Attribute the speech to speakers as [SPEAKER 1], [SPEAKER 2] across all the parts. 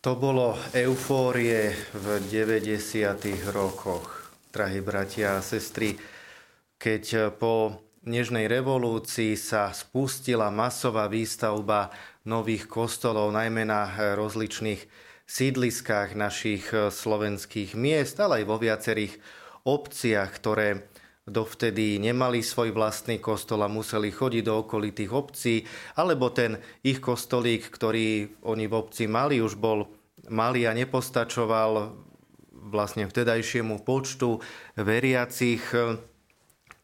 [SPEAKER 1] To bolo eufórie v 90. rokoch, drahí bratia a sestry, keď po Nežnej revolúcii sa spustila masová výstavba nových kostolov, najmä na rozličných sídliskách našich slovenských miest, ale aj vo viacerých obciach, ktoré dovtedy nemali svoj vlastný kostol a museli chodiť do okolitých obcí, alebo ten ich kostolík, ktorý oni v obci mali, už bol malý a nepostačoval vlastne vtedajšiemu počtu veriacich,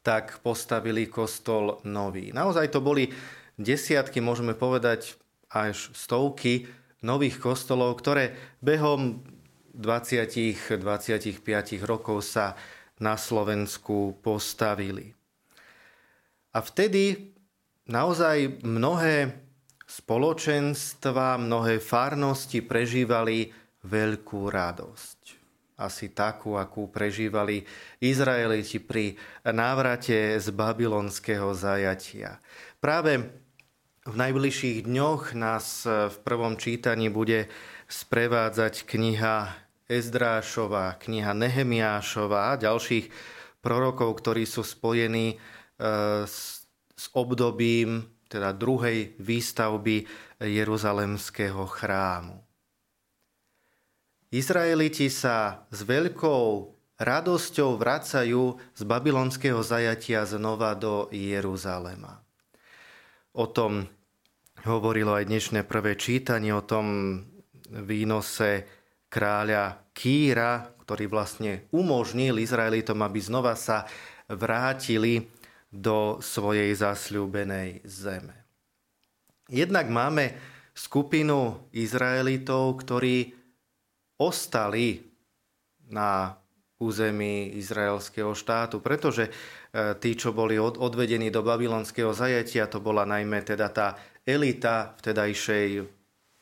[SPEAKER 1] tak postavili kostol nový. Naozaj to boli desiatky, môžeme povedať až stovky nových kostolov, ktoré behom 20-25 rokov sa na Slovensku postavili. A vtedy naozaj mnohé spoločenstva, mnohé farnosti prežívali veľkú radosť. Asi takú, akú prežívali Izraeliti pri návrate z babylonského zajatia. Práve v najbližších dňoch nás v prvom čítaní bude sprevádzať kniha Ezdrášova, kniha Nehemiášova a ďalších prorokov, ktorí sú spojení e, s, s obdobím teda druhej výstavby Jeruzalemského chrámu. Izraeliti sa s veľkou radosťou vracajú z babylonského zajatia znova do Jeruzalema. O tom hovorilo aj dnešné prvé čítanie, o tom výnose kráľa Kýra, ktorý vlastne umožnil Izraelitom, aby znova sa vrátili do svojej zasľúbenej zeme. Jednak máme skupinu Izraelitov, ktorí ostali na území izraelského štátu, pretože e, tí, čo boli odvedení do babylonského zajatia, to bola najmä teda tá elita vtedajšej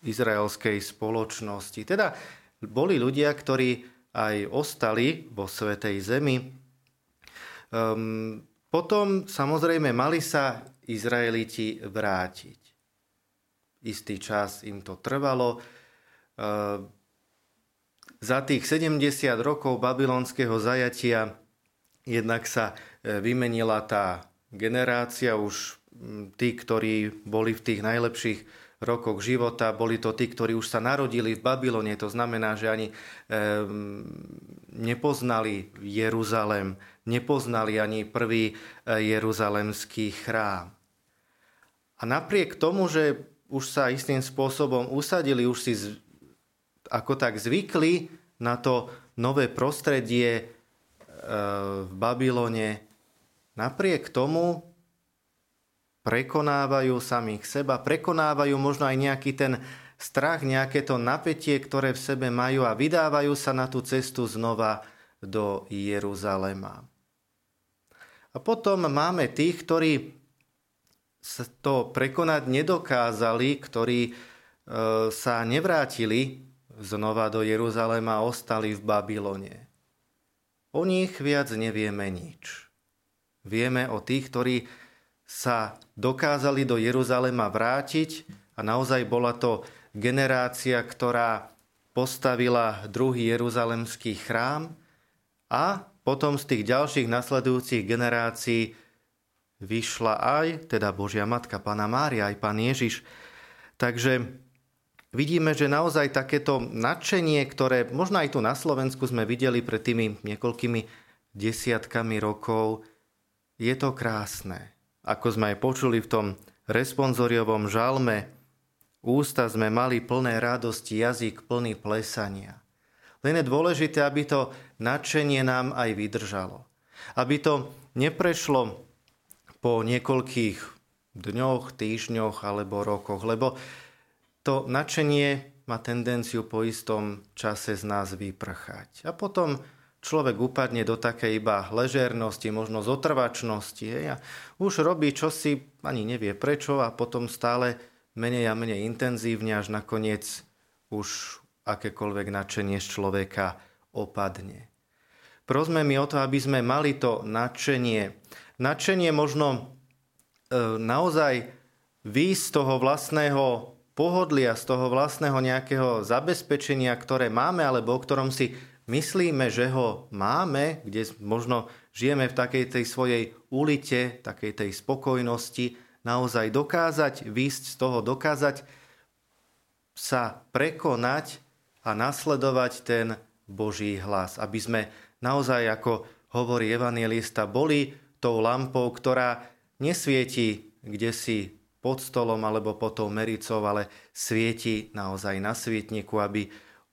[SPEAKER 1] izraelskej spoločnosti. Teda boli ľudia, ktorí aj ostali vo Svetej Zemi. Um, potom samozrejme mali sa Izraeliti vrátiť. Istý čas im to trvalo. Uh, za tých 70 rokov babylonského zajatia jednak sa e, vymenila tá generácia, už tí, ktorí boli v tých najlepších rokoch života. Boli to tí, ktorí už sa narodili v Babylone, to znamená, že ani e, nepoznali Jeruzalem, nepoznali ani prvý e, jeruzalemský chrám. A napriek tomu, že už sa istým spôsobom usadili, už si z, ako tak zvykli na to nové prostredie e, v Babylone, napriek tomu prekonávajú samých seba, prekonávajú možno aj nejaký ten strach, nejaké to napätie, ktoré v sebe majú a vydávajú sa na tú cestu znova do Jeruzalema. A potom máme tých, ktorí to prekonať nedokázali, ktorí e, sa nevrátili znova do Jeruzalema a ostali v Babylone. O nich viac nevieme nič. Vieme o tých, ktorí sa dokázali do Jeruzalema vrátiť a naozaj bola to generácia, ktorá postavila druhý jeruzalemský chrám a potom z tých ďalších nasledujúcich generácií vyšla aj, teda Božia Matka, Pana Mária, aj Pán Ježiš. Takže vidíme, že naozaj takéto nadšenie, ktoré možno aj tu na Slovensku sme videli pred tými niekoľkými desiatkami rokov, je to krásne. Ako sme aj počuli v tom responsoriovom žalme, ústa sme mali plné radosti, jazyk plný plesania. Len je dôležité, aby to nadšenie nám aj vydržalo. Aby to neprešlo po niekoľkých dňoch, týždňoch alebo rokoch, lebo to nadšenie má tendenciu po istom čase z nás vyprchať. A potom človek upadne do takej iba ležernosti, možno zotrvačnosti hej, a už robí čosi, ani nevie prečo a potom stále menej a menej intenzívne, až nakoniec už akékoľvek nadšenie z človeka opadne. Prosme mi o to, aby sme mali to nadšenie. Nadšenie možno e, naozaj výjsť z toho vlastného pohodlia, z toho vlastného nejakého zabezpečenia, ktoré máme, alebo o ktorom si myslíme, že ho máme, kde možno žijeme v takej tej svojej ulite, takej tej spokojnosti, naozaj dokázať, výsť z toho, dokázať sa prekonať a nasledovať ten Boží hlas. Aby sme naozaj, ako hovorí evangelista, boli tou lampou, ktorá nesvieti kde si pod stolom alebo pod tou mericou, ale svieti naozaj na svietniku, aby